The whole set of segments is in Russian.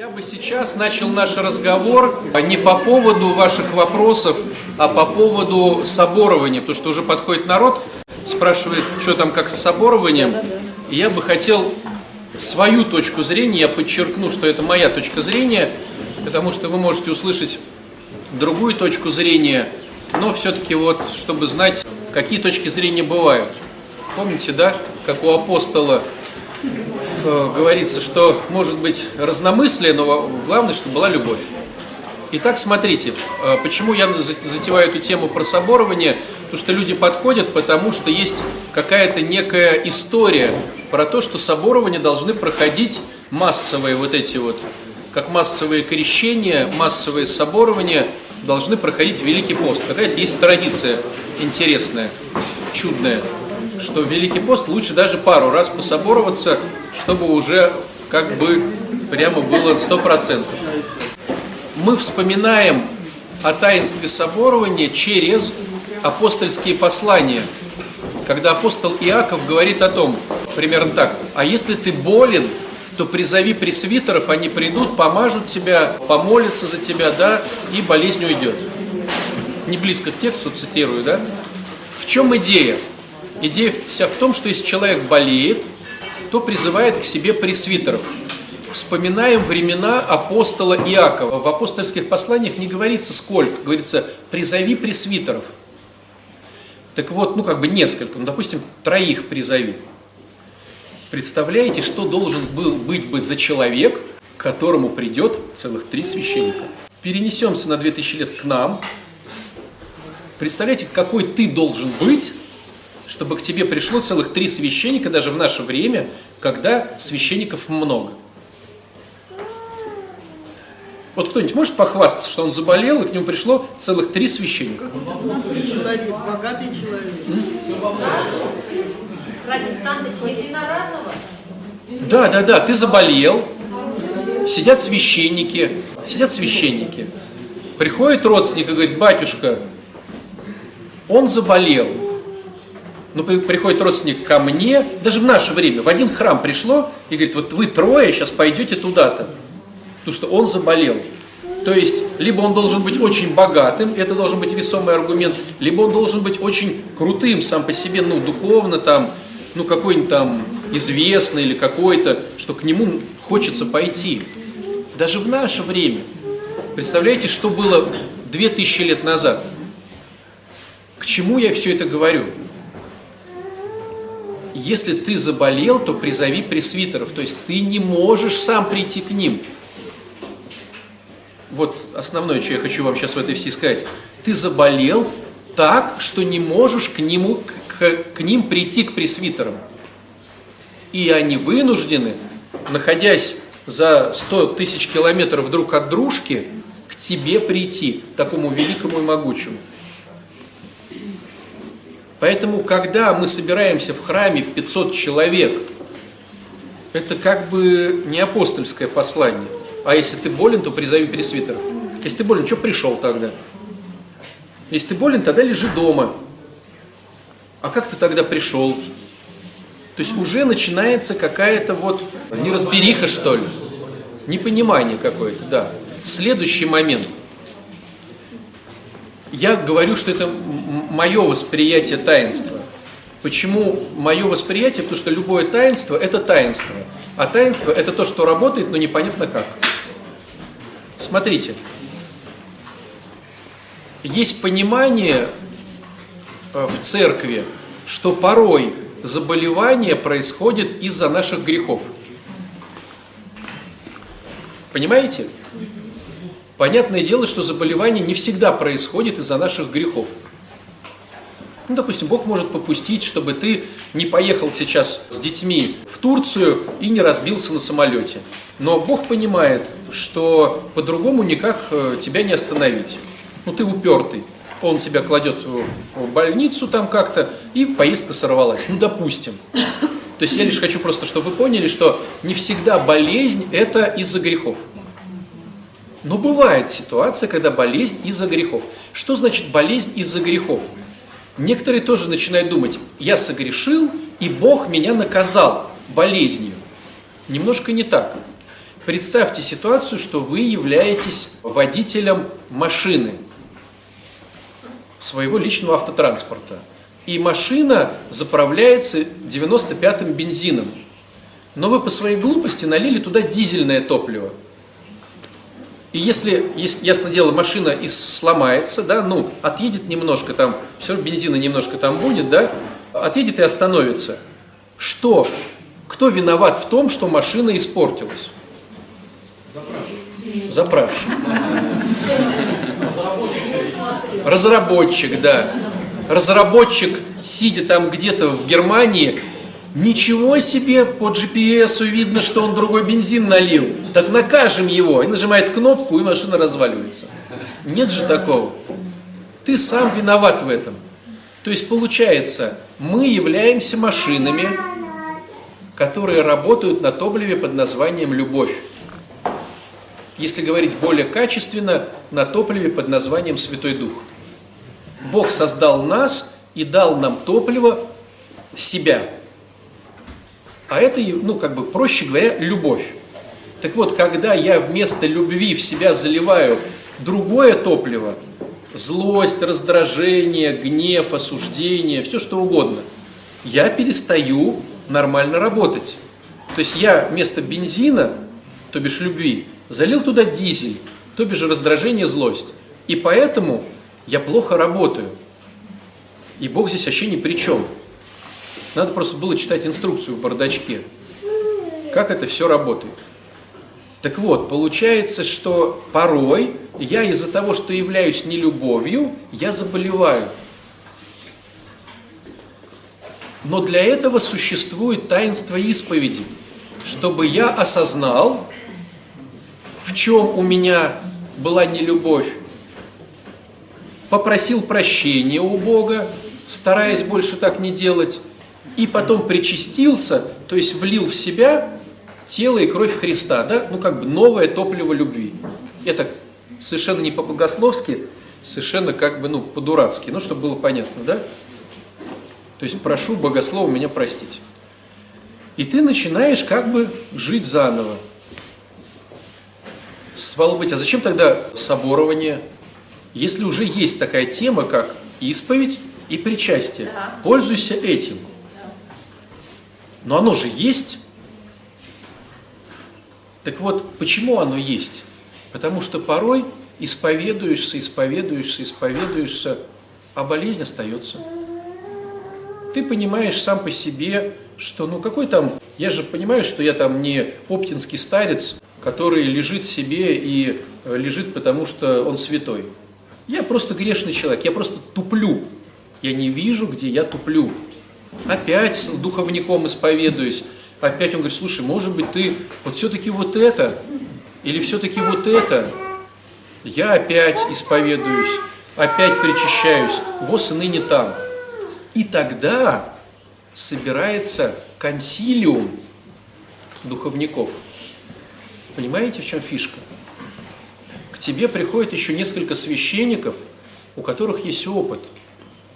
Я бы сейчас начал наш разговор не по поводу ваших вопросов, а по поводу соборования, потому что уже подходит народ, спрашивает, что там как с соборованием. И я бы хотел свою точку зрения, я подчеркну, что это моя точка зрения, потому что вы можете услышать другую точку зрения, но все-таки вот, чтобы знать, какие точки зрения бывают. Помните, да, как у апостола говорится, что может быть разномыслие, но главное, чтобы была любовь. Итак, смотрите, э, почему я затеваю эту тему про соборование, потому что люди подходят, потому что есть какая-то некая история про то, что соборование должны проходить массовые вот эти вот, как массовые крещения, массовые соборования должны проходить Великий пост. Какая-то есть традиция интересная, чудная что Великий пост лучше даже пару раз пособороваться, чтобы уже как бы прямо было сто процентов. Мы вспоминаем о таинстве соборования через апостольские послания, когда апостол Иаков говорит о том, примерно так, а если ты болен, то призови пресвитеров, они придут, помажут тебя, помолятся за тебя, да, и болезнь уйдет. Не близко к тексту цитирую, да? В чем идея? Идея вся в том, что если человек болеет, то призывает к себе пресвитеров. Вспоминаем времена апостола Иакова. В апостольских посланиях не говорится сколько, говорится «призови пресвитеров». Так вот, ну как бы несколько, ну допустим, троих призови. Представляете, что должен был быть бы за человек, к которому придет целых три священника? Перенесемся на 2000 лет к нам. Представляете, какой ты должен быть, чтобы к тебе пришло целых три священника даже в наше время, когда священников много. Вот кто-нибудь может похвастаться, что он заболел, и к нему пришло целых три священника? Человек, богатый человек. Да, да, да, ты заболел, сидят священники, сидят священники. Приходит родственник и говорит, батюшка, он заболел, ну, приходит родственник ко мне, даже в наше время, в один храм пришло и говорит, вот вы трое сейчас пойдете туда-то, потому что он заболел. То есть, либо он должен быть очень богатым, это должен быть весомый аргумент, либо он должен быть очень крутым сам по себе, ну, духовно там, ну, какой-нибудь там известный или какой-то, что к нему хочется пойти. Даже в наше время. Представляете, что было 2000 лет назад? К чему я все это говорю? Если ты заболел, то призови пресвитеров, то есть ты не можешь сам прийти к ним. Вот основное, что я хочу вам сейчас в этой всей сказать. Ты заболел так, что не можешь к, нему, к, к ним прийти, к пресвитерам. И они вынуждены, находясь за 100 тысяч километров друг от дружки, к тебе прийти, такому великому и могучему. Поэтому, когда мы собираемся в храме 500 человек, это как бы не апостольское послание. А если ты болен, то призови пресвитеров. Если ты болен, что пришел тогда? Если ты болен, тогда лежи дома. А как ты тогда пришел? То есть уже начинается какая-то вот неразбериха, что ли. Непонимание какое-то, да. Следующий момент. Я говорю, что это мое восприятие таинства. Почему мое восприятие? Потому что любое таинство – это таинство. А таинство – это то, что работает, но непонятно как. Смотрите. Есть понимание э, в церкви, что порой заболевание происходит из-за наших грехов. Понимаете? Понятное дело, что заболевание не всегда происходит из-за наших грехов. Ну, допустим, Бог может попустить, чтобы ты не поехал сейчас с детьми в Турцию и не разбился на самолете. Но Бог понимает, что по-другому никак э, тебя не остановить. Ну, ты упертый. Он тебя кладет в больницу там как-то, и поездка сорвалась. Ну, допустим. То есть я лишь хочу просто, чтобы вы поняли, что не всегда болезнь – это из-за грехов. Но бывает ситуация, когда болезнь из-за грехов. Что значит болезнь из-за грехов? Некоторые тоже начинают думать, я согрешил, и Бог меня наказал болезнью. Немножко не так. Представьте ситуацию, что вы являетесь водителем машины, своего личного автотранспорта. И машина заправляется 95-м бензином. Но вы по своей глупости налили туда дизельное топливо. И если, ясно дело, машина и сломается, да, ну, отъедет немножко там, все бензина немножко там будет, да, отъедет и остановится. Что? Кто виноват в том, что машина испортилась? Заправщик. Заправщик. Разработчик, да. Разработчик, сидя там где-то в Германии, ничего себе, по GPS видно, что он другой бензин налил. Так накажем его. И нажимает кнопку, и машина разваливается. Нет же такого. Ты сам виноват в этом. То есть получается, мы являемся машинами, которые работают на топливе под названием «любовь». Если говорить более качественно, на топливе под названием «Святой Дух». Бог создал нас и дал нам топливо себя. А это, ну, как бы, проще говоря, любовь. Так вот, когда я вместо любви в себя заливаю другое топливо, злость, раздражение, гнев, осуждение, все что угодно, я перестаю нормально работать. То есть я вместо бензина, то бишь любви, залил туда дизель, то бишь раздражение, злость. И поэтому я плохо работаю. И Бог здесь вообще ни при чем. Надо просто было читать инструкцию в бардачке. Как это все работает. Так вот, получается, что порой я из-за того, что являюсь нелюбовью, я заболеваю. Но для этого существует таинство исповеди, чтобы я осознал, в чем у меня была нелюбовь, попросил прощения у Бога, стараясь больше так не делать, и потом причастился, то есть влил в себя тело и кровь Христа, да, ну как бы новое топливо любви. Это совершенно не по-богословски, совершенно как бы, ну, по-дурацки, ну, чтобы было понятно, да? То есть прошу богослова меня простить. И ты начинаешь как бы жить заново. Стало быть, а зачем тогда соборование, если уже есть такая тема, как исповедь и причастие? Пользуйся этим. Но оно же есть. Так вот, почему оно есть? Потому что порой исповедуешься, исповедуешься, исповедуешься, а болезнь остается. Ты понимаешь сам по себе, что ну какой там, я же понимаю, что я там не оптинский старец, который лежит себе и э, лежит потому, что он святой. Я просто грешный человек, я просто туплю. Я не вижу, где я туплю. Опять с духовником исповедуюсь. Опять он говорит, слушай, может быть ты вот все-таки вот это, или все-таки вот это. Я опять исповедуюсь, опять причащаюсь, вот и ныне там. И тогда собирается консилиум духовников. Понимаете, в чем фишка? К тебе приходит еще несколько священников, у которых есть опыт.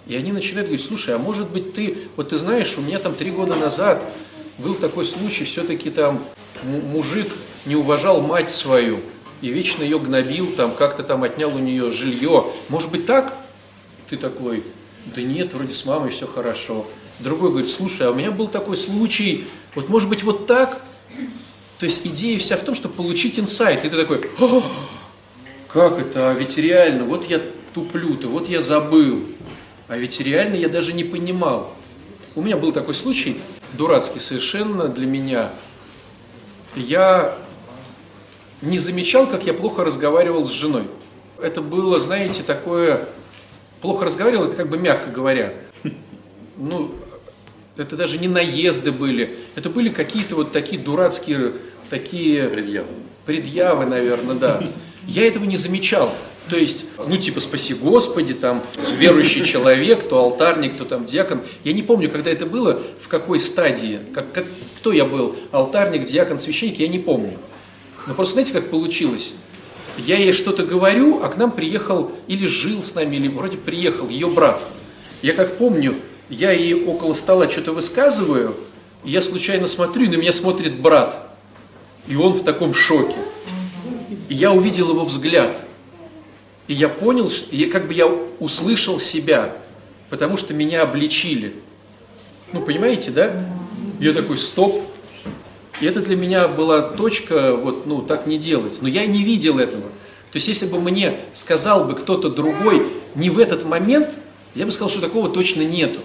И они начинают говорить, слушай, а может быть ты, вот ты знаешь, у меня там три года назад был такой случай, все-таки там мужик не уважал мать свою и вечно ее гнобил, там как-то там отнял у нее жилье. Может быть так? Ты такой, да нет, вроде с мамой все хорошо. Другой говорит, слушай, а у меня был такой случай, вот может быть вот так? То есть идея вся в том, чтобы получить инсайт. И ты такой, как это, а ведь реально, вот я туплю-то, вот я забыл. А ведь реально я даже не понимал. У меня был такой случай, дурацкий совершенно для меня. Я не замечал, как я плохо разговаривал с женой. Это было, знаете, такое... Плохо разговаривал, это как бы мягко говоря. Ну, это даже не наезды были. Это были какие-то вот такие дурацкие, такие... Предъявы. Предъявы, наверное, да. Я этого не замечал. То есть, ну типа спаси Господи, там верующий человек, то алтарник, то там диакон. Я не помню, когда это было, в какой стадии, как, как, кто я был, алтарник, диакон, священник, я не помню. Но просто знаете, как получилось? Я ей что-то говорю, а к нам приехал, или жил с нами, или вроде приехал ее брат. Я как помню, я ей около стола что-то высказываю, и я случайно смотрю, и на меня смотрит брат. И он в таком шоке. И я увидел его взгляд. И я понял, и как бы я услышал себя, потому что меня обличили. Ну, понимаете, да? Я такой, стоп. И это для меня была точка, вот, ну, так не делать. Но я не видел этого. То есть, если бы мне сказал бы кто-то другой не в этот момент, я бы сказал, что такого точно нету.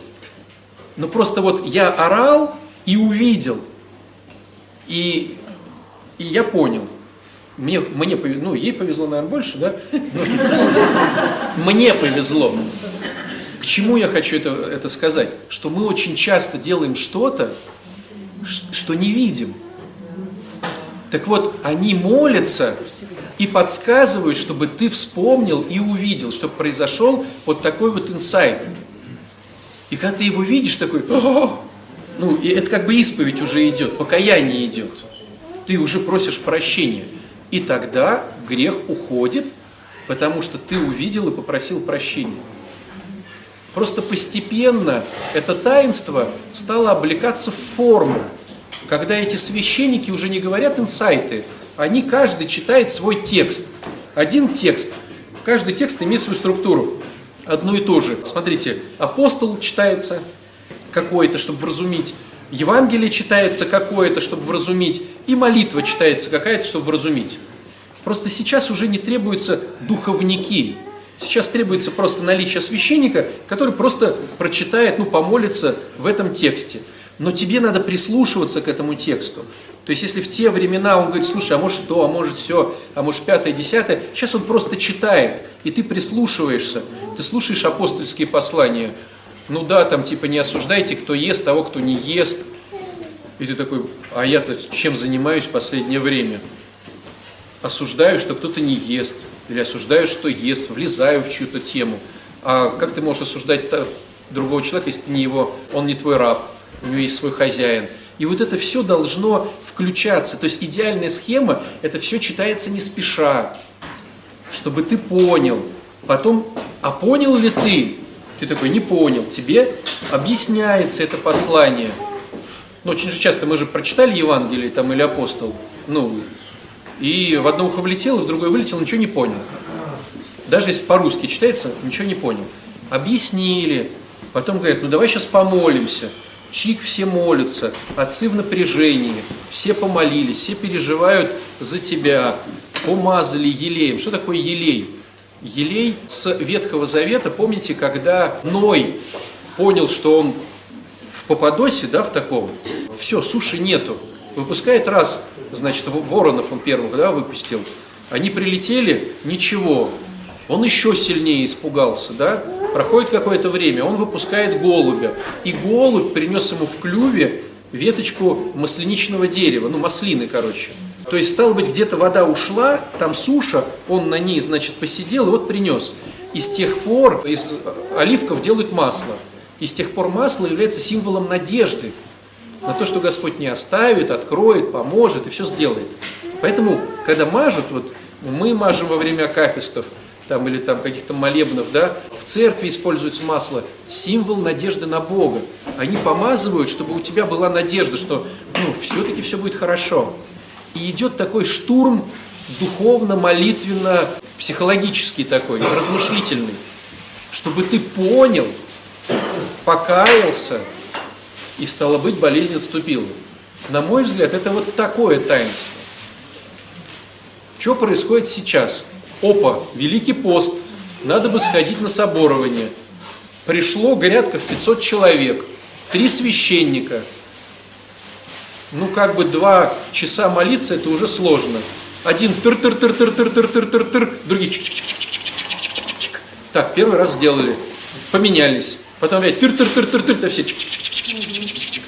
Но просто вот я орал и увидел. И, и я понял. Мне, мне повезло, ну, ей повезло, наверное, больше, да? Мне повезло. К чему я хочу это, это сказать? Что мы очень часто делаем что-то, что не видим. Так вот, они молятся и подсказывают, чтобы ты вспомнил и увидел, чтобы произошел вот такой вот инсайт. И когда ты его видишь, такой, ну, и это как бы исповедь уже идет, покаяние идет. Ты уже просишь прощения. И тогда грех уходит, потому что ты увидел и попросил прощения. Просто постепенно это таинство стало облекаться в форму, когда эти священники уже не говорят инсайты, они каждый читает свой текст. Один текст. Каждый текст имеет свою структуру. Одно и то же. Смотрите, апостол читается какое-то, чтобы вразумить. Евангелие читается какое-то, чтобы вразумить. И молитва читается какая-то, чтобы вразумить. Просто сейчас уже не требуются духовники. Сейчас требуется просто наличие священника, который просто прочитает, ну, помолится в этом тексте. Но тебе надо прислушиваться к этому тексту. То есть, если в те времена он говорит, слушай, а может то, а может все, а может пятое, десятое, сейчас он просто читает, и ты прислушиваешься, ты слушаешь апостольские послания. Ну да, там типа не осуждайте, кто ест, того, кто не ест. И ты такой, а я-то чем занимаюсь в последнее время? осуждаю, что кто-то не ест, или осуждаю, что ест, влезаю в чью-то тему. А как ты можешь осуждать другого человека, если ты не его, он не твой раб, у него есть свой хозяин. И вот это все должно включаться. То есть идеальная схема, это все читается не спеша, чтобы ты понял. Потом, а понял ли ты? Ты такой, не понял. Тебе объясняется это послание. Ну, очень же часто мы же прочитали Евангелие там или апостол, ну, и в одно ухо влетел, и в другое вылетел, ничего не понял. Даже если по-русски читается, ничего не понял. Объяснили, потом говорят, ну давай сейчас помолимся. Чик все молятся, отцы в напряжении, все помолились, все переживают за тебя, помазали елеем. Что такое елей? Елей с Ветхого Завета, помните, когда Ной понял, что он в Пападосе, да, в таком, все, суши нету. Выпускает раз, значит, воронов он первых, да, выпустил. Они прилетели, ничего. Он еще сильнее испугался, да. Проходит какое-то время, он выпускает голубя. И голубь принес ему в клюве веточку масляничного дерева, ну, маслины, короче. То есть, стало быть, где-то вода ушла, там суша, он на ней, значит, посидел и вот принес. И с тех пор из оливков делают масло. И с тех пор масло является символом надежды на то, что Господь не оставит, откроет, поможет и все сделает. Поэтому, когда мажут, вот мы мажем во время акафистов, там, или там каких-то молебнов, да, в церкви используется масло, символ надежды на Бога. Они помазывают, чтобы у тебя была надежда, что, ну, все-таки все будет хорошо. И идет такой штурм духовно, молитвенно, психологический такой, размышлительный, чтобы ты понял, покаялся, и стало быть, болезнь отступила. На мой взгляд, это вот такое таинство. Что происходит сейчас? Опа, Великий пост, надо бы сходить на соборование. Пришло грядка в 500 человек, три священника. Ну, как бы два часа молиться, это уже сложно. Один тыр тыр тыр тыр тыр тыр тыр тыр тыр другие чик чик чик чик чик чик чик чик чик Так, первый раз сделали, поменялись. Потом опять тыр тыр тыр тыр тыр да все чик чик чик чик чик чик чик чик чик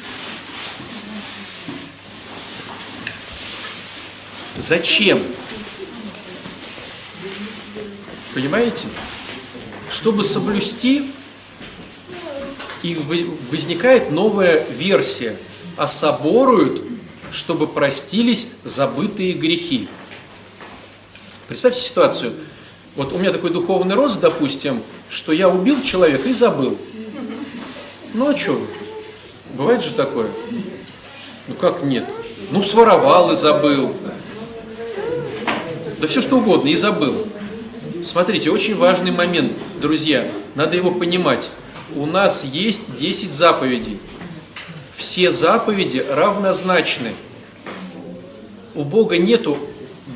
Зачем? Понимаете? Чтобы соблюсти, и возникает новая версия. А соборуют, чтобы простились забытые грехи. Представьте ситуацию. Вот у меня такой духовный рост, допустим, что я убил человека и забыл. Ну а что? Бывает же такое? Ну как нет? Ну, своровал и забыл. Да все что угодно, и забыл. Смотрите, очень важный момент, друзья, надо его понимать. У нас есть 10 заповедей. Все заповеди равнозначны. У Бога нету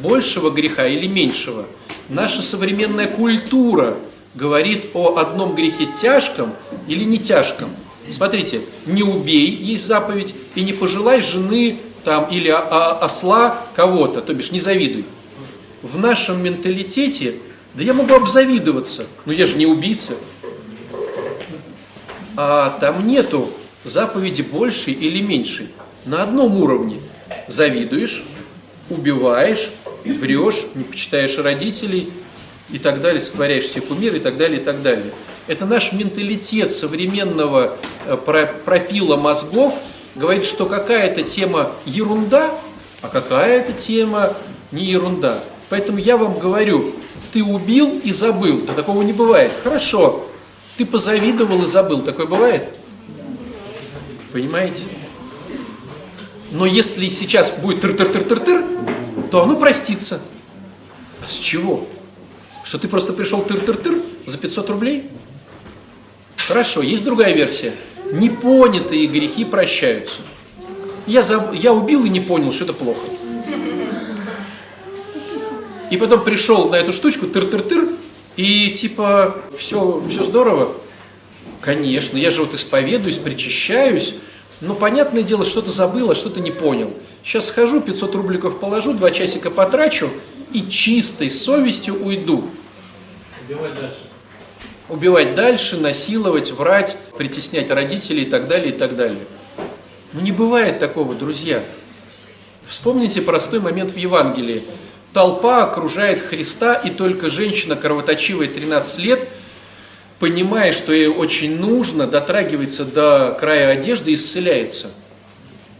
большего греха или меньшего. Наша современная культура говорит о одном грехе тяжком или не тяжком. Смотрите, не убей, есть заповедь, и не пожелай жены там, или осла кого-то, то бишь не завидуй. В нашем менталитете, да я могу обзавидоваться, но я же не убийца. А там нету заповеди большей или меньшей. На одном уровне завидуешь, убиваешь, врешь, не почитаешь родителей и так далее, сотворяешь себе кумир и так далее, и так далее. Это наш менталитет современного э, пропила мозгов, говорит, что какая-то тема ерунда, а какая-то тема не ерунда. Поэтому я вам говорю, ты убил и забыл, да такого не бывает. Хорошо, ты позавидовал и забыл, такое бывает? Понимаете? Но если сейчас будет тыр-тыр-тыр-тыр-тыр, то оно простится. А с чего? Что ты просто пришел тыр-тыр-тыр за 500 рублей? Хорошо, есть другая версия. Непонятые грехи прощаются. Я, заб... я убил и не понял, что это плохо. И потом пришел на эту штучку, тыр-тыр-тыр, и типа, все, все здорово. Конечно, я же вот исповедуюсь, причащаюсь, но понятное дело, что-то забыл, а что-то не понял. Сейчас схожу, 500 рубликов положу, два часика потрачу и чистой совестью уйду. Убивать дальше. Убивать дальше, насиловать, врать, притеснять родителей и так далее, и так далее. Но не бывает такого, друзья. Вспомните простой момент в Евангелии. Толпа окружает Христа, и только женщина кровоточивая 13 лет, понимая, что ей очень нужно, дотрагивается до края одежды и исцеляется –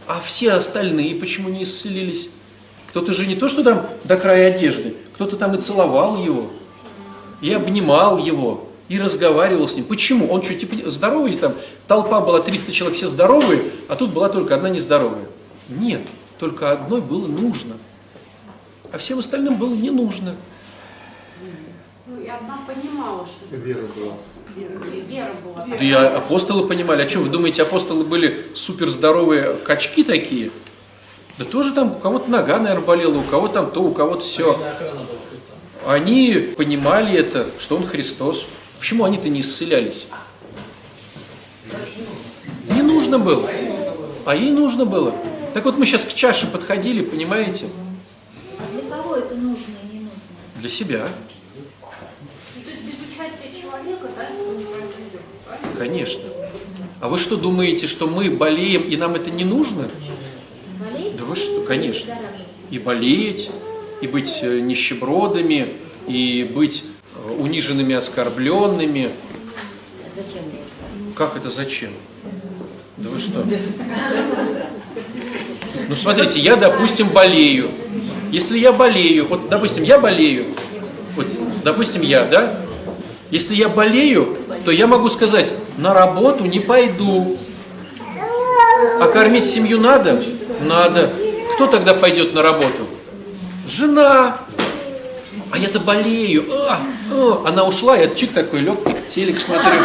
а все остальные почему не исцелились? Кто-то же не то, что там до края одежды, кто-то там и целовал его, и обнимал его, и разговаривал с ним. Почему? Он что, типа здоровый там? Толпа была 300 человек, все здоровые, а тут была только одна нездоровая. Нет, только одной было нужно, а всем остальным было не нужно. Ну и одна понимала, что... Вера была. Вера была. Да и апостолы понимали. А что, вы думаете, апостолы были супер здоровые качки такие? Да тоже там у кого-то нога, наверное, болела, у кого там то, у кого-то все. Они понимали это, что он Христос. Почему они-то не исцелялись? Не нужно было. А ей нужно было. Так вот мы сейчас к чаше подходили, понимаете? А для кого это нужно и не нужно? Для себя. Конечно. А вы что думаете, что мы болеем и нам это не нужно? Болеть? Да вы что, конечно. И болеть, и быть э, нищебродами, и быть униженными, оскорбленными. Зачем Как это зачем? Да вы что? Ну смотрите, я, допустим, болею. Если я болею, вот, допустим, я болею, вот, допустим, я, да? Если я болею, то я могу сказать, на работу не пойду. А кормить семью надо? Надо. Кто тогда пойдет на работу? Жена. А я-то болею. А, а. Она ушла, я чик такой лег, телек смотрю.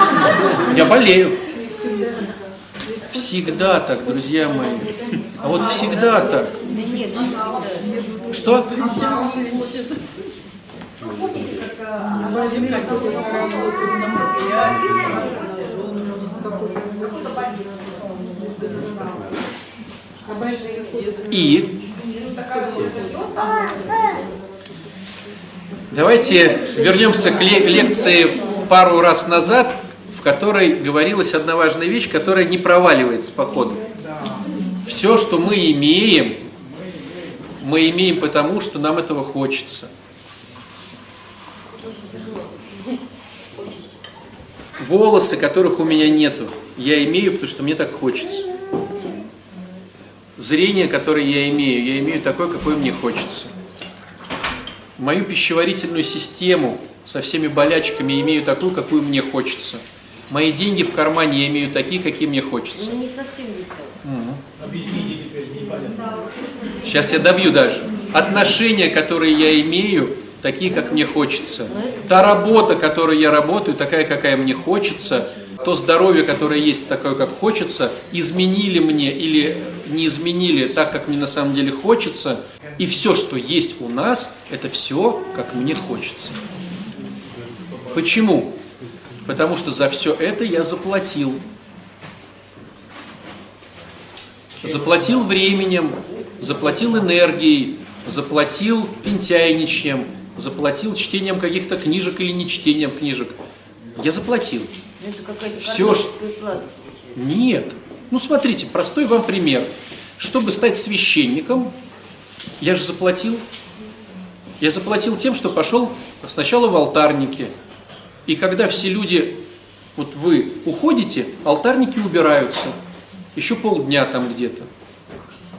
Я болею. Всегда так, друзья мои. А вот всегда так. Что? И давайте вернемся к лекции пару раз назад, в которой говорилась одна важная вещь, которая не проваливается по ходу. Все, что мы имеем, мы имеем потому, что нам этого хочется – волосы, которых у меня нету, я имею, потому что мне так хочется. Зрение, которое я имею, я имею такое, какое мне хочется. Мою пищеварительную систему со всеми болячками имею такую, какую мне хочется. Мои деньги в кармане я имею такие, какие мне хочется. Ну, не совсем не так. Сейчас я добью даже. Отношения, которые я имею, такие, как мне хочется. Та работа, которой я работаю, такая, какая мне хочется. То здоровье, которое есть, такое, как хочется, изменили мне или не изменили так, как мне на самом деле хочется. И все, что есть у нас, это все, как мне хочется. Почему? Потому что за все это я заплатил. Заплатил временем, заплатил энергией, заплатил лентяйничьем, заплатил чтением каких-то книжек или не чтением книжек. Я заплатил. Ну, Это какая-то плата получается. Нет. Ну, смотрите, простой вам пример. Чтобы стать священником, я же заплатил. Я заплатил тем, что пошел сначала в алтарники. И когда все люди, вот вы уходите, алтарники убираются. Еще полдня там где-то.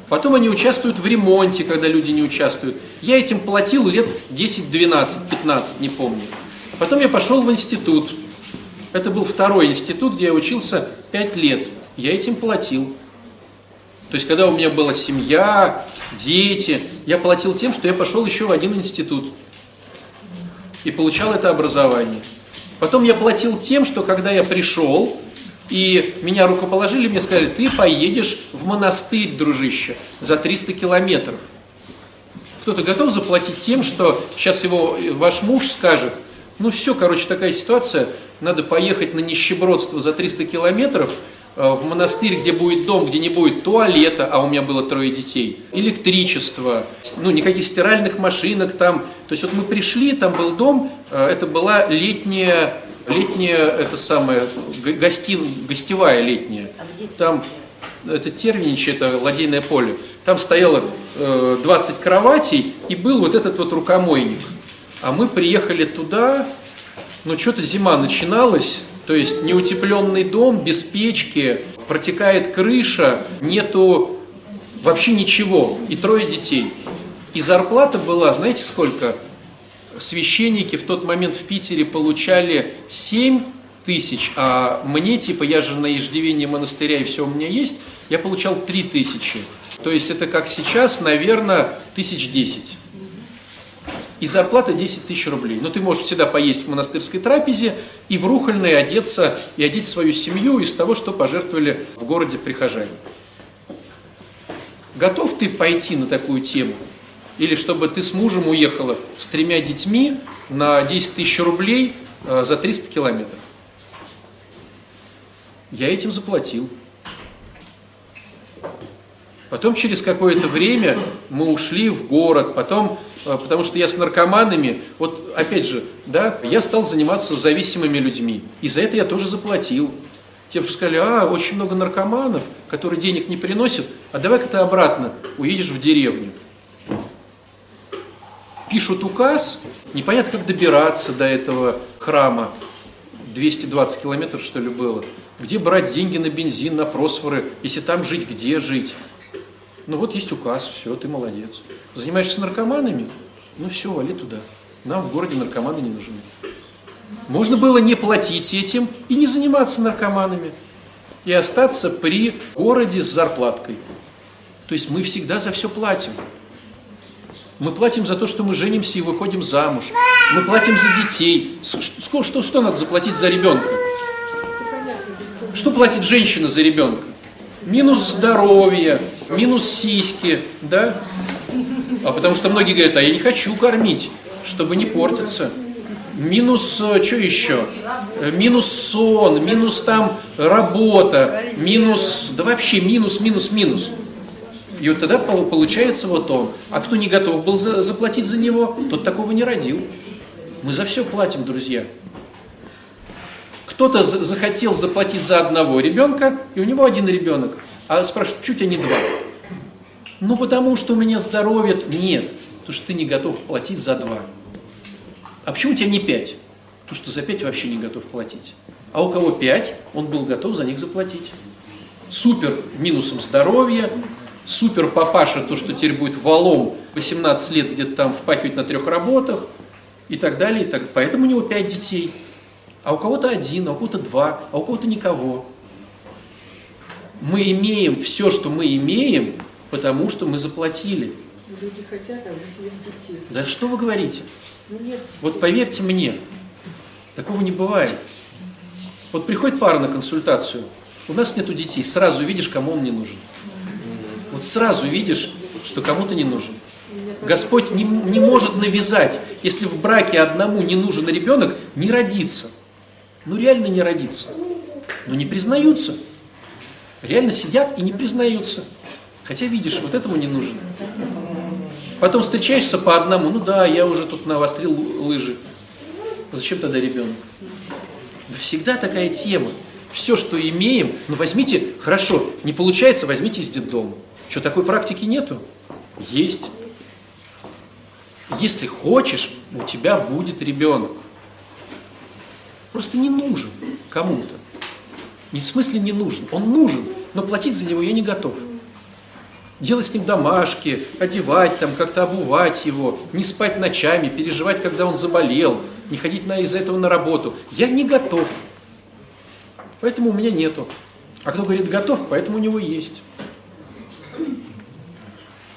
Потом они участвуют в ремонте, когда люди не участвуют. Я этим платил лет 10, 12, 15, не помню. Потом я пошел в институт. Это был второй институт, где я учился 5 лет. Я этим платил. То есть, когда у меня была семья, дети, я платил тем, что я пошел еще в один институт. И получал это образование. Потом я платил тем, что когда я пришел, и меня рукоположили, мне сказали, ты поедешь в монастырь, дружище, за 300 километров. Кто-то готов заплатить тем, что сейчас его ваш муж скажет, ну все, короче, такая ситуация, надо поехать на нищебродство за 300 километров э, в монастырь, где будет дом, где не будет туалета, а у меня было трое детей, электричество, ну никаких стиральных машинок там. То есть вот мы пришли, там был дом, э, это была летняя, летняя, это самое, г- гостин, гостевая летняя. А Там, это Тернич, это ладейное поле, там стояло э, 20 кроватей и был вот этот вот рукомойник. А мы приехали туда, ну что-то зима начиналась, то есть неутепленный дом, без печки, протекает крыша, нету вообще ничего, и трое детей. И зарплата была, знаете сколько? Священники в тот момент в Питере получали 7 тысяч, а мне, типа, я же на иждивении монастыря и все у меня есть, я получал 3 тысячи. То есть это как сейчас, наверное, тысяч 10. И зарплата 10 тысяч рублей. Но ты можешь всегда поесть в монастырской трапезе и в рухольной одеться и одеть свою семью из того, что пожертвовали в городе прихожане. Готов ты пойти на такую тему? Или чтобы ты с мужем уехала с тремя детьми на 10 тысяч рублей э, за 300 километров? Я этим заплатил. Потом через какое-то время мы ушли в город, потом, потому что я с наркоманами, вот опять же, да, я стал заниматься зависимыми людьми. И за это я тоже заплатил. Тем, что сказали, а, очень много наркоманов, которые денег не приносят, а давай-ка ты обратно уедешь в деревню. Пишут указ, непонятно, как добираться до этого храма, 220 километров, что ли, было. Где брать деньги на бензин, на просфоры, если там жить, где жить? Ну вот есть указ, все, ты молодец. Занимаешься наркоманами? Ну все, вали туда. Нам в городе наркоманы не нужны. Можно было не платить этим и не заниматься наркоманами. И остаться при городе с зарплаткой. То есть мы всегда за все платим. Мы платим за то, что мы женимся и выходим замуж. Мы платим за детей. С- Что, что, что надо заплатить за ребенка? Что платит женщина за ребенка? Минус здоровье, минус сиськи, да? А потому что многие говорят, а я не хочу кормить, чтобы не портиться. Минус, что еще? Э, Минус сон, минус там работа, минус, да вообще минус, минус, минус. И вот тогда пол- получается вот он. А кто не готов был за- заплатить за него, тот такого не родил. Мы за все платим, друзья. Кто-то за- захотел заплатить за одного ребенка, и у него один ребенок. А спрашивают, чуть а не два. Ну, потому что у меня здоровья нет. Потому что ты не готов платить за два. А почему у тебя не пять? Потому что за пять вообще не готов платить. А у кого пять, он был готов за них заплатить. Супер минусом здоровья, супер папаша, то, что теперь будет валом 18 лет где-то там впахивать на трех работах и так далее. И так. Поэтому у него пять детей. А у кого-то один, а у кого-то два, а у кого-то никого. Мы имеем все, что мы имеем, потому что мы заплатили. Люди хотят, а у них нет детей. Да что вы говорите? Ну нет, Вот поверьте мне, такого не бывает. Вот приходит пара на консультацию, у нас нету детей, сразу видишь, кому он не нужен. Вот сразу видишь, что кому-то не нужен. Господь не, не может навязать, если в браке одному не нужен ребенок, не родится. Ну реально не родится. Но не признаются. Реально сидят и не признаются. Хотя видишь, вот этому не нужен. Потом встречаешься по одному, ну да, я уже тут навострил лыжи. Зачем тогда ребенок? Да всегда такая тема. Все, что имеем, ну возьмите, хорошо, не получается, возьмите из детдома. Что, такой практики нету? Есть. Если хочешь, у тебя будет ребенок. Просто не нужен кому-то. Не в смысле не нужен, он нужен, но платить за него я не готов. Делать с ним домашки, одевать там, как-то обувать его, не спать ночами, переживать, когда он заболел, не ходить на, из-за этого на работу. Я не готов. Поэтому у меня нету. А кто говорит готов, поэтому у него есть.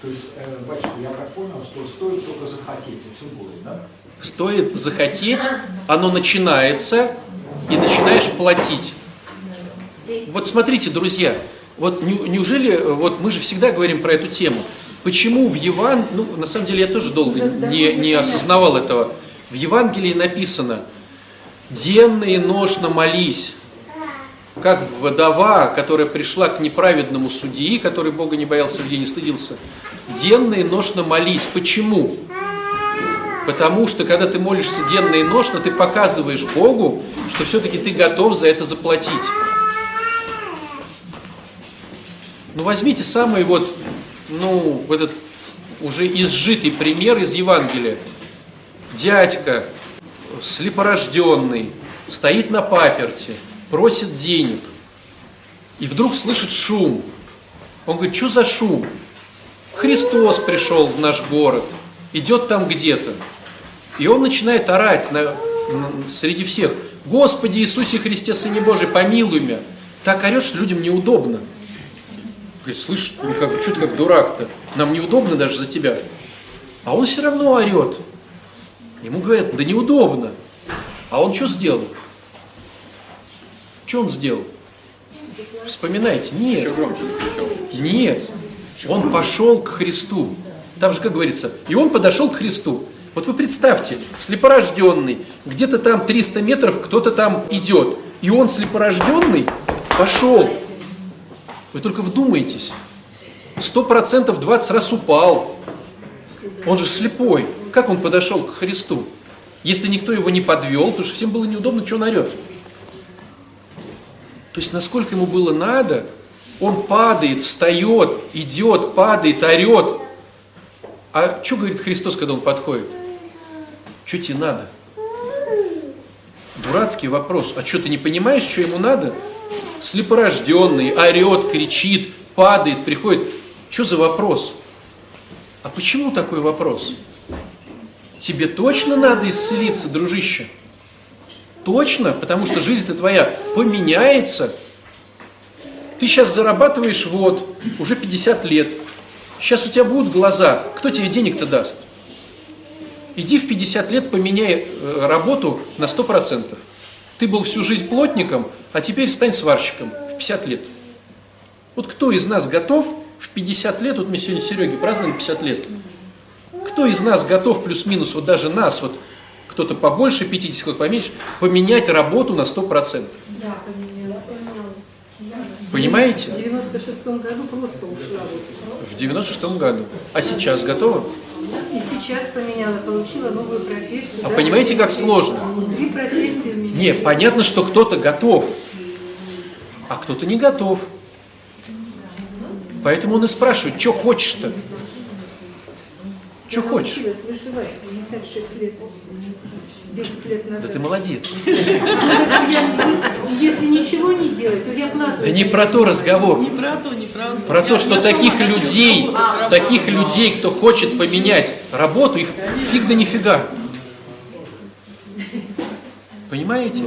То есть, э, батюшка, я так понял, что стоит только захотеть, и все будет, да? Стоит захотеть, оно начинается, и начинаешь платить. Вот смотрите, друзья, вот не- неужели, э, вот мы же всегда говорим про эту тему, почему в Еван, ну, на самом деле я тоже долго не, не осознавал этого, в Евангелии написано, денно и ношно молись, как вдова, которая пришла к неправедному судьи, который Бога не боялся, людей не стыдился, денно и ношно молись. Почему? Потому что, когда ты молишься денно и ношно, ты показываешь Богу, что все-таки ты готов за это заплатить. Ну, возьмите самый вот, ну, этот уже изжитый пример из Евангелия. Дядька, слепорожденный, стоит на паперте, просит денег, и вдруг слышит шум. Он говорит, что за шум? Христос пришел в наш город, идет там где-то. И он начинает орать на- среди всех. Господи Иисусе Христе, Сыне Божий, помилуй меня. Так орет, что людям неудобно. Говорит, слышь, ну как, что ты как дурак-то? Нам неудобно даже за тебя. А он все равно орет. Ему говорят, да неудобно. А он что сделал? Что он сделал? Вспоминайте. Нет. Нет. Он пошел к Христу. Там же, как говорится, и он подошел к Христу. Вот вы представьте, слепорожденный, где-то там 300 метров кто-то там идет, и он слепорожденный пошел. Вы только вдумайтесь. Сто процентов 20 раз упал. Он же слепой. Как он подошел к Христу? Если никто его не подвел, потому что всем было неудобно, что он орет. То есть, насколько ему было надо, он падает, встает, идет, падает, орет. А что говорит Христос, когда он подходит? Что тебе надо? Дурацкий вопрос. А что, ты не понимаешь, что ему надо? Слепорожденный, орет, кричит, падает, приходит. Что за вопрос? А почему такой вопрос? Тебе точно надо исцелиться, дружище? Точно? Потому что жизнь-то твоя поменяется. Ты сейчас зарабатываешь вот, уже 50 лет. Сейчас у тебя будут глаза. Кто тебе денег-то даст? Иди в 50 лет, поменяй э, работу на 100%. Ты был всю жизнь плотником, а теперь стань сварщиком в 50 лет. Вот кто из нас готов в 50 лет, вот мы сегодня Сереге празднуем 50 лет, кто из нас готов плюс-минус, вот даже нас, вот кто-то побольше 50, кто-то поменьше, поменять работу на 100%? Да, поменяла. Понимаете? В 96-м году просто ушла. Вот. В 96 году. А сейчас готовы? И сейчас поменяла, получила новую профессию. А да, понимаете, как сложно? Три профессии у меня. Не, понятно, что кто-то готов, а кто-то не готов. Поэтому он и спрашивает, что хочешь-то? Что хочешь? вышивать 56 лет. 10 лет Да назад. ты молодец. Если ничего не делать, то я плату. Да не про то разговор. не про то, не про то. Про то, что таких людей, таких людей, кто хочет поменять работу, их фиг да нифига. Понимаете?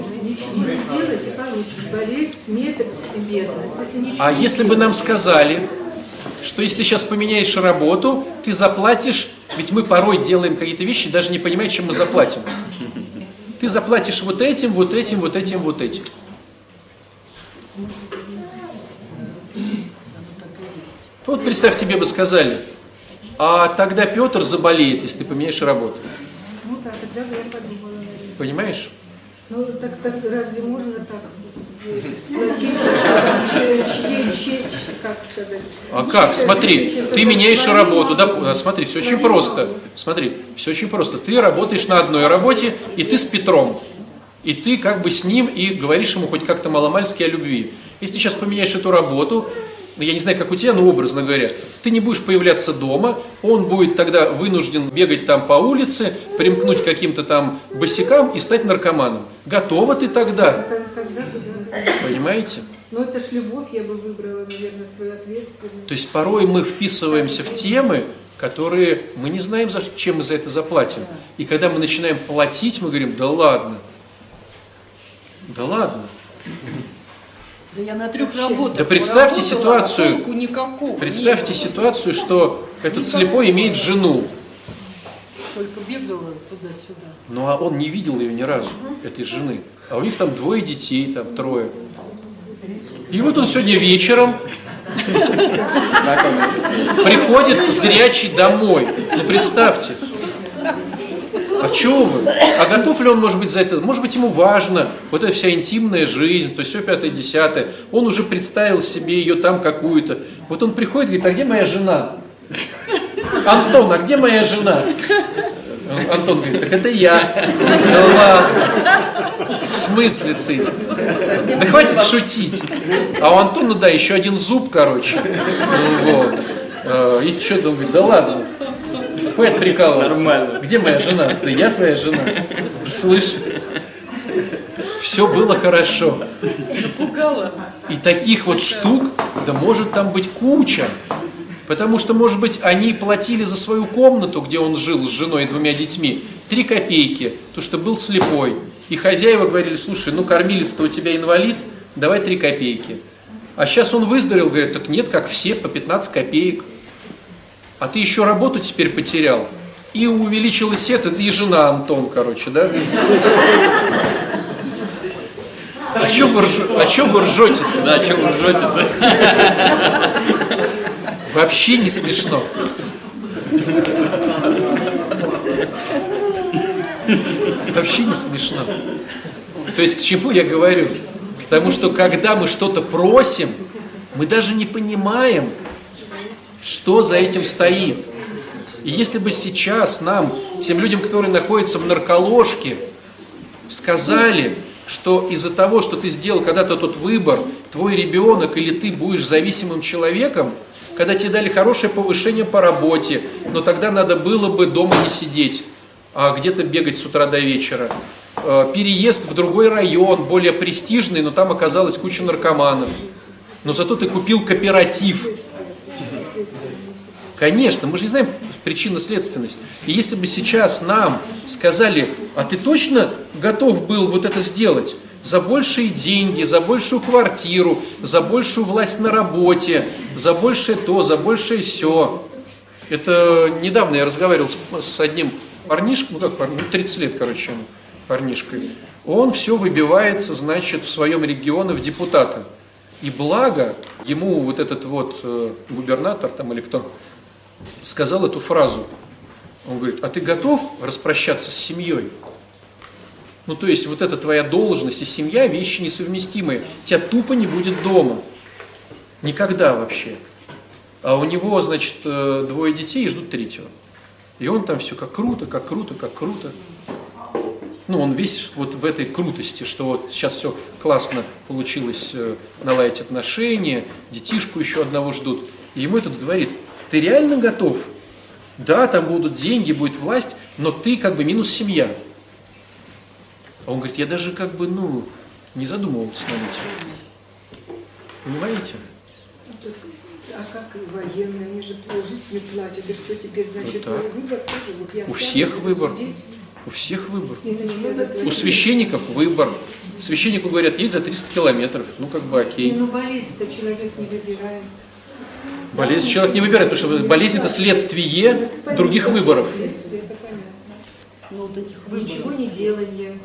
А не если бы нам сказали, что если ты сейчас поменяешь работу, ты заплатишь, ведь мы порой делаем какие-то вещи, даже не понимая, чем мы заплатим. Ты заплатишь вот этим, вот этим, вот этим, вот этим. Вот представь, тебе бы сказали, а тогда Петр заболеет, если ты поменяешь работу. Ну да, тогда бы я подумала, наверное. Понимаешь? Ну так, так разве можно так? А как? Смотри, ты меняешь работу. Да, а, смотри, все очень просто. Смотри, все очень просто. Ты работаешь на одной работе, и ты с Петром. И ты как бы с ним и говоришь ему хоть как-то маломальски о любви. Если ты сейчас поменяешь эту работу, ну, я не знаю, как у тебя, но образно говоря, ты не будешь появляться дома, он будет тогда вынужден бегать там по улице, примкнуть к каким-то там босикам и стать наркоманом. Готова ты тогда, понимаете? Ну это ж любовь, я бы выбрала, наверное, свою ответственность. То есть порой мы вписываемся в темы, которые мы не знаем, за чем мы за это заплатим. И когда мы начинаем платить, мы говорим, да ладно, да ладно. Да я на трех работах. Да представьте ситуацию. а никакого. Представьте нет. ситуацию, что этот слепой имеет жену, Только бегала туда-сюда. ну а он не видел ее ни разу, этой жены. А у них там двое детей, там трое. И вот он сегодня вечером приходит зрячий домой. Ну представьте. А чего вы? А готов ли он, может быть, за это? Может быть, ему важно вот эта вся интимная жизнь, то все пятое, десятое. Он уже представил себе ее там какую-то. Вот он приходит и говорит, а где моя жена? Антон, а где моя жена? Антон говорит, так это я. Да ладно. В смысле ты? Да хватит шутить. А у Антона, да, еще один зуб, короче. Ну вот. Э, И что-то он говорит, да ладно. Хватит прикалываться. Нормально. Где моя жена? Да я твоя жена. Слышь, все было хорошо. Пугала. И таких вот штук, да может там быть куча. Потому что, может быть, они платили за свою комнату, где он жил с женой и двумя детьми, три копейки, то что был слепой. И хозяева говорили, слушай, ну кормилец-то у тебя инвалид, давай три копейки. А сейчас он выздоровел, говорят, так нет, как все, по 15 копеек. А ты еще работу теперь потерял. И увеличилось это, и жена Антон, короче, да? А что вы, рж- а чё вы ржете-то? Да, что вы ржете-то? Вообще не смешно. Вообще не смешно. То есть к чему я говорю? К тому, что когда мы что-то просим, мы даже не понимаем, что за этим стоит. И если бы сейчас нам, тем людям, которые находятся в нарколожке, сказали, что из-за того, что ты сделал когда-то тот выбор, твой ребенок или ты будешь зависимым человеком, когда тебе дали хорошее повышение по работе, но тогда надо было бы дома не сидеть, а где-то бегать с утра до вечера. Э, Переезд в другой район, более престижный, но там оказалась куча наркоманов. Но зато ты купил кооператив. Конечно, мы же не знаем причинно-следственность. И если бы сейчас нам сказали, а ты точно готов был вот это сделать? За большие деньги, за большую квартиру, за большую власть на работе, за большее то, за большее все. Это недавно я разговаривал с, с одним парнишкой, ну как парни- ну, 30 лет, короче, парнишкой. Он все выбивается, значит, в своем регионе в депутаты. И благо ему вот этот вот э, губернатор там или кто сказал эту фразу. Он говорит, а ты готов распрощаться с семьей? Ну, то есть, вот эта твоя должность и семья – вещи несовместимые. Тебя тупо не будет дома. Никогда вообще. А у него, значит, э, двое детей и ждут третьего. И он там все как круто, как круто, как круто. Ну, он весь вот в этой крутости, что вот сейчас все классно получилось э, наладить отношения, детишку еще одного ждут. И ему этот говорит, ты реально готов? Да, там будут деньги, будет власть, но ты как бы минус семья. А он говорит, я даже как бы, ну, не задумывался над этим. Понимаете? А как и военные, они же не платят. И что теперь, значит, Вот так. выбор тоже? Вот я У всех выбор. сидеть. У всех выбор. У священников выбор. Священнику говорят, едь за 300 километров. Ну, как бы окей. Ну, болезнь-то человек не выбирает. Болезнь человек не выбирает, потому что болезнь это следствие других выборов. Следствие, это понятно. Ну, вот этих выборов. Ничего не делание.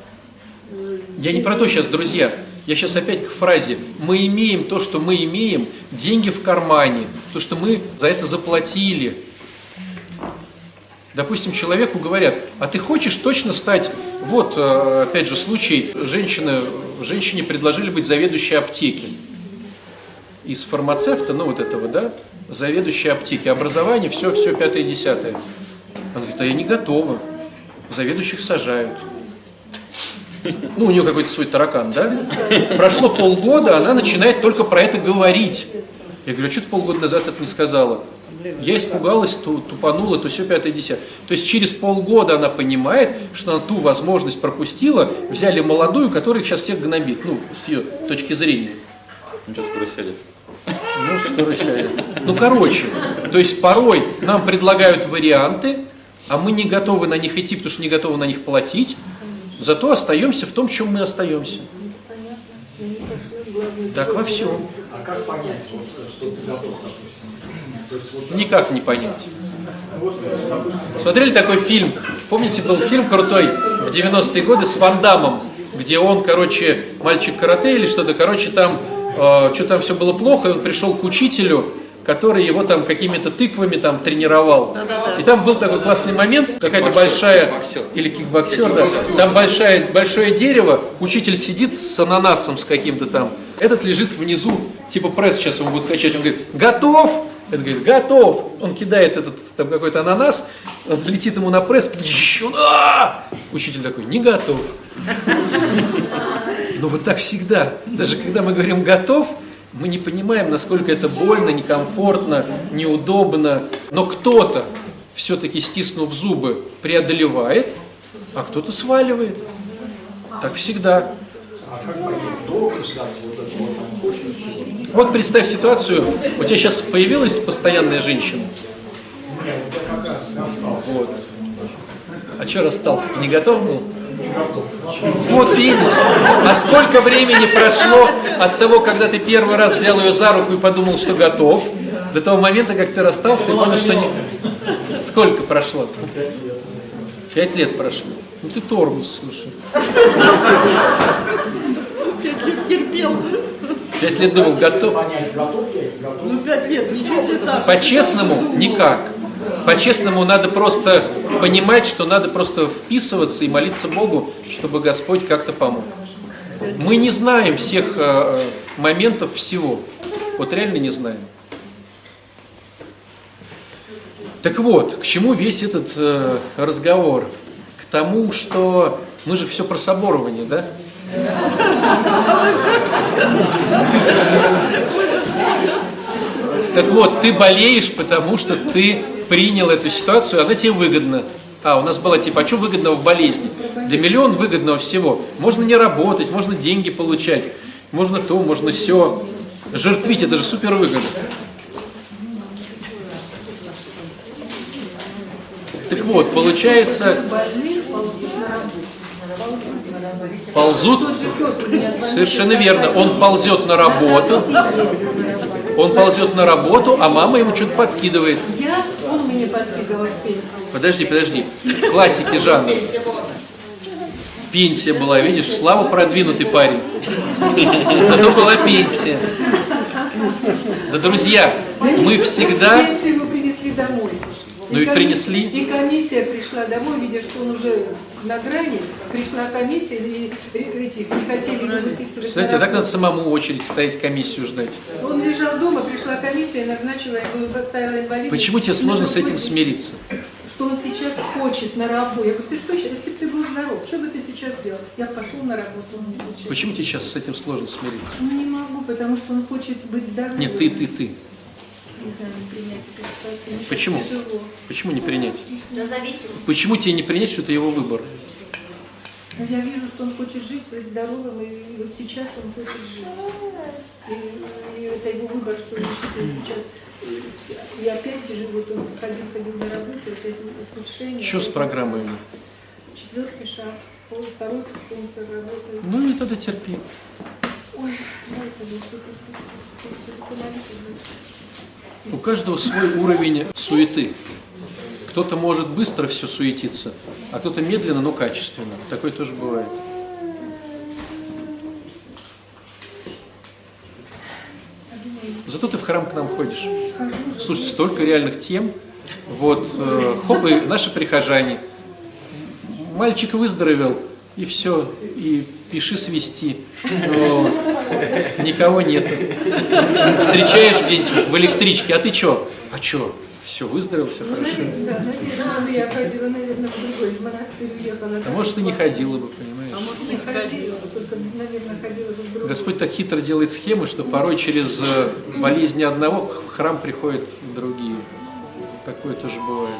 Я не про то сейчас, друзья. Я сейчас опять к фразе. Мы имеем то, что мы имеем, деньги в кармане, то, что мы за это заплатили. Допустим, человеку говорят, а ты хочешь точно стать, вот, э, опять же, случай, женщины, женщине предложили быть заведующей аптеки. Из фармацевта, ну вот этого, да, заведующей аптеки, образование, все, все, пятое, десятое. Она говорит, а я не готова, заведующих сажают. Ну, у нее какой-то свой таракан, да? Прошло полгода, она начинает только про это говорить. Я говорю, а что ты полгода назад это не сказала? Я испугалась, ту- тупанула, то все пятое, десятое. То есть через полгода она понимает, что она ту возможность пропустила, взяли молодую, которая сейчас всех гнобит, ну, с ее точки зрения. Скоро сядет. Ну, скоро сядет. Ну, короче, то есть порой нам предлагают варианты, а мы не готовы на них идти, потому что не готовы на них платить, зато остаемся в том, в чем мы остаемся. Так во всем. А как понять, что ты готов, Никак не понять. Смотрели такой фильм? Помните, был фильм крутой в 90-е годы с Ван Дамом, где он, короче, мальчик карате или что-то, короче, там, э, что там все было плохо, и он пришел к учителю, который его там какими-то тыквами там тренировал. И там был такой классный момент, какая-то большая, или кикбоксер, да, там большая, большое дерево, учитель сидит с ананасом с каким-то там, этот лежит внизу, типа пресс сейчас ему будет качать, он говорит, готов? Это говорит, готов. Он кидает этот там какой-то ананас, летит ему на пресс, учитель такой, не готов. Но вот так всегда. Даже когда мы говорим готов, мы не понимаем, насколько это больно, некомфортно, неудобно. Но кто-то, все-таки стиснув зубы, преодолевает, а кто-то сваливает. Так всегда. вот представь ситуацию, у тебя сейчас появилась постоянная женщина. Вот. А что расстался? Ты не готов был? Вот видишь, а сколько времени прошло от того, когда ты первый раз взял ее за руку и подумал, что готов, до того момента, как ты расстался и понял, что не... Сколько прошло? Пять лет прошло. Ну ты тормоз, слушай. Пять лет терпел. Пять лет думал, готов. Ну, пять лет, ничего себе, Саша. По-честному никак. По-честному надо просто понимать, что надо просто вписываться и молиться Богу, чтобы Господь как-то помог. Мы не знаем всех э, э, моментов всего. Вот реально не знаем. Так вот, к чему весь этот э, разговор? К тому, что мы же все про соборование, да? Так вот, ты болеешь, потому что ты принял эту ситуацию, она тебе выгодна. А, у нас была типа, а что выгодного в болезни? Да миллион выгодного всего. Можно не работать, можно деньги получать, можно то, можно все. Жертвить, это же супер выгодно. Так вот, получается, ползут совершенно верно, он ползет на работу. он ползет на работу, а мама ему что-то подкидывает. Пенсии. Подожди, подожди. В классике жанра. Пенсия была, видишь, Слава продвинутый парень. Зато была пенсия. Да, друзья, мы всегда... Пенсию ему принесли домой. Ну и принесли. И комиссия пришла домой, видя, что он уже на грани. Пришла комиссия, и эти не хотели его выписывать. Знаете, на так надо самому очередь стоять, комиссию ждать. Он лежал дома, пришла комиссия, назначила его, поставила инвалидность. Почему тебе сложно с этим смириться? Что он сейчас хочет на работу. Я говорю, ты что, сейчас, если бы ты был здоров, что бы ты сейчас делал? Я пошел на работу, он не хочет. Почему тебе сейчас с этим сложно смириться? Ну не могу, потому что он хочет быть здоровым. Нет, ты, ты, ты. Не знаю, не принять эту ситуацию. Мне сейчас Почему? Тяжело. Почему не принять? Зависимость. Почему тебе не принять, что это его выбор? Но я вижу, что он хочет жить, быть здоровым, и, вот сейчас он хочет жить. И, и это его выбор, что решит он сейчас. И, опять тяжело, вот он ходил, ходил на работу, опять ухудшение. Что с программой? четвертый шаг, спон- второй спонсор работает. Ну и тогда терпи. Ой, ну это вот это, пусть это молитва будет. У каждого свой уровень суеты. Кто-то может быстро все суетиться, а кто-то медленно, но качественно. Такое тоже бывает. Зато ты в храм к нам ходишь. Слушай, столько реальных тем. Вот, э, хоп, и наши прихожане. Мальчик выздоровел, и все, и пиши свести. Вот. Никого нет. Встречаешь где-нибудь в электричке, а ты чё? А чё? Все, выздоровел, все Ну, хорошо. да, наверное, я ходила, наверное, в другой в монастырь уехала. А может, и не ходила бы, понимаешь? Не ходила, только, наверное, ходила бы в другой. Господь так хитро делает схемы, что порой через э, болезни одного в храм приходят другие. Такое тоже бывает.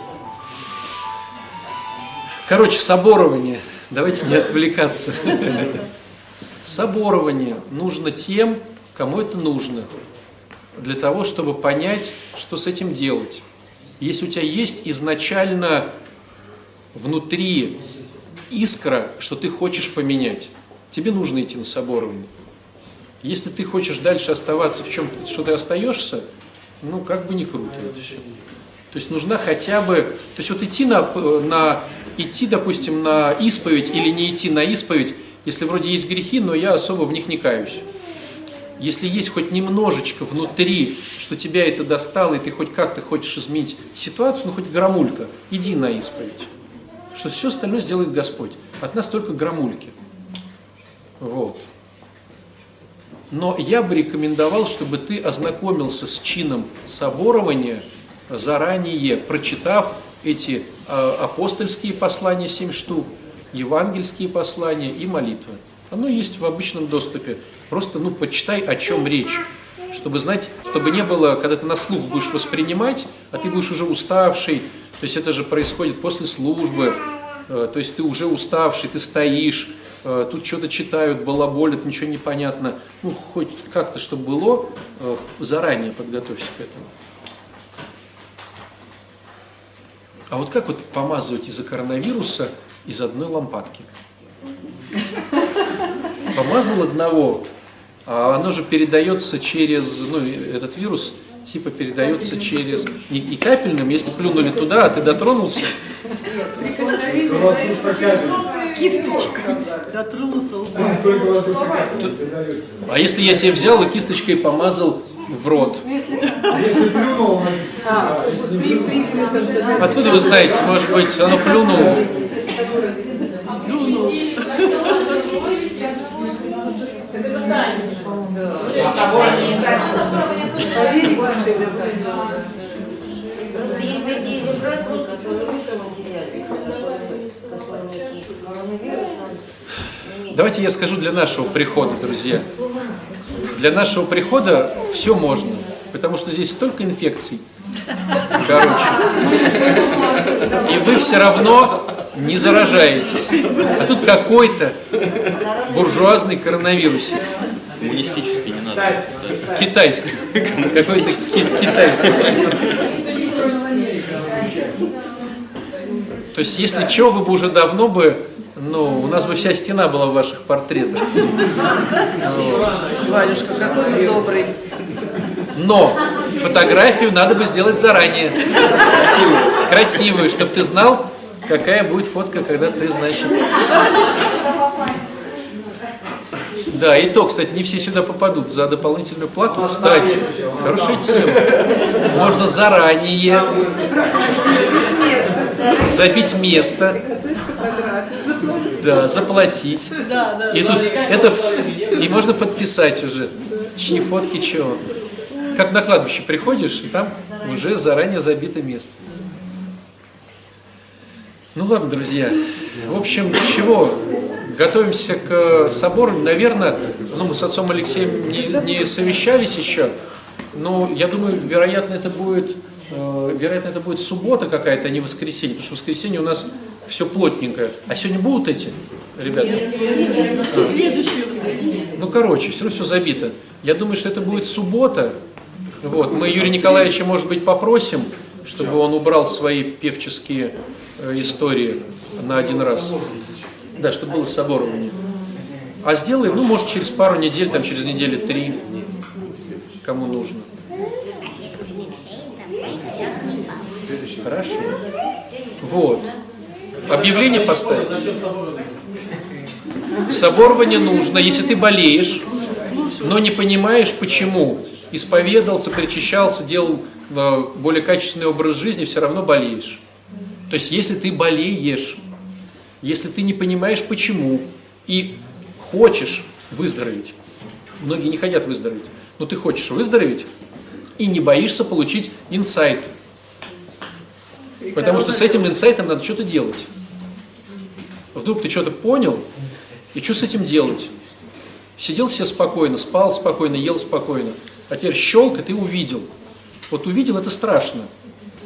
Короче, соборование. Давайте не отвлекаться. Соборование нужно тем, кому это нужно. Для того, чтобы понять, что с этим делать. Если у тебя есть изначально внутри искра, что ты хочешь поменять, тебе нужно идти на соборование. Если ты хочешь дальше оставаться в чем что ты остаешься, ну как бы не круто. То есть нужна хотя бы, то есть вот идти на, на идти, допустим, на исповедь или не идти на исповедь, если вроде есть грехи, но я особо в них не каюсь. Если есть хоть немножечко внутри, что тебя это достало, и ты хоть как-то хочешь изменить ситуацию, ну хоть грамулька, иди на исповедь. Что все остальное сделает Господь. От нас только грамульки. Вот. Но я бы рекомендовал, чтобы ты ознакомился с чином соборования заранее, прочитав эти апостольские послания, 7 штук, евангельские послания и молитвы. Оно есть в обычном доступе. Просто, ну, почитай, о чем речь, чтобы знать, чтобы не было, когда ты на слух будешь воспринимать, а ты будешь уже уставший, то есть это же происходит после службы, э, то есть ты уже уставший, ты стоишь, э, тут что-то читают, балаболят, ничего не понятно. Ну, хоть как-то, чтобы было, э, заранее подготовься к этому. А вот как вот помазывать из-за коронавируса из одной лампадки? Помазал одного, а оно же передается через, ну, этот вирус типа передается через, не, не капельным, если плюнули туда, а ты дотронулся, Кисточкой дотронулся а если я тебе взял и кисточкой помазал в рот, откуда вы знаете, может быть, оно плюнуло? Поверь, вашей вибрации. Просто есть такие вибрации, которые выше материальных, которые, которыми коронавирус он имеет. Давайте я скажу для нашего прихода, друзья. Для нашего прихода все можно, потому что здесь столько инфекций. Короче. И вы все равно не заражаетесь. А тут какой-то буржуазный коронавирусик. Коммунистический не надо. Китайский. Какой-то ки- китайский. То есть, если что, вы бы уже давно бы, ну, у нас бы вся стена была в ваших портретах. Валюшка, какой вы добрый. Но фотографию надо бы сделать заранее. Красивую. Красивую, чтобы ты знал, какая будет фотка, когда ты, значит... Да, и то, кстати, не все сюда попадут. За дополнительную плату, кстати, хорошая тема. Можно заранее забить место, да, заплатить. Да, да. И тут это и можно подписать уже, чьи фотки чего. Как на кладбище приходишь, и там уже заранее забито место. Ну ладно, друзья. В общем, чего? Готовимся к собору. Наверное, ну, мы с отцом Алексеем не, не совещались еще, но я думаю, вероятно, это будет, э, вероятно, это будет суббота какая-то, а не воскресенье, потому что воскресенье у нас все плотненькое. А сегодня будут эти, ребята? Воскресенье. Ну, короче, все равно все забито. Я думаю, что это будет суббота. Вот. Мы Юрия Николаевича, может быть, попросим, чтобы он убрал свои певческие э, истории. на один раз. Да, чтобы было соборование. А сделаем, ну, может, через пару недель, там, через недели три, кому нужно. Хорошо. Вот. Объявление поставить. Соборование нужно, если ты болеешь, но не понимаешь, почему. Исповедался, причащался, делал э, более качественный образ жизни, все равно болеешь. То есть, если ты болеешь, если ты не понимаешь, почему, и хочешь выздороветь, многие не хотят выздороветь, но ты хочешь выздороветь и не боишься получить инсайт. Потому что с этим инсайтом надо что-то делать. Вдруг ты что-то понял, и что с этим делать? Сидел себе спокойно, спал спокойно, ел спокойно, а теперь щелк, и ты увидел. Вот увидел, это страшно.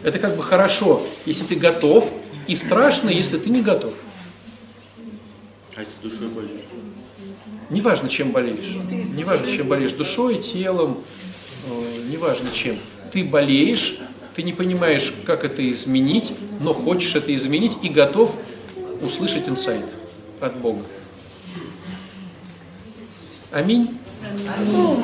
Это как бы хорошо, если ты готов, и страшно, если ты не готов. А если душой болеешь? Неважно, чем болеешь. Неважно, чем болеешь. Душой, телом, э, неважно чем. Ты болеешь, ты не понимаешь, как это изменить, но хочешь это изменить и готов услышать инсайт от Бога. Аминь. Аминь.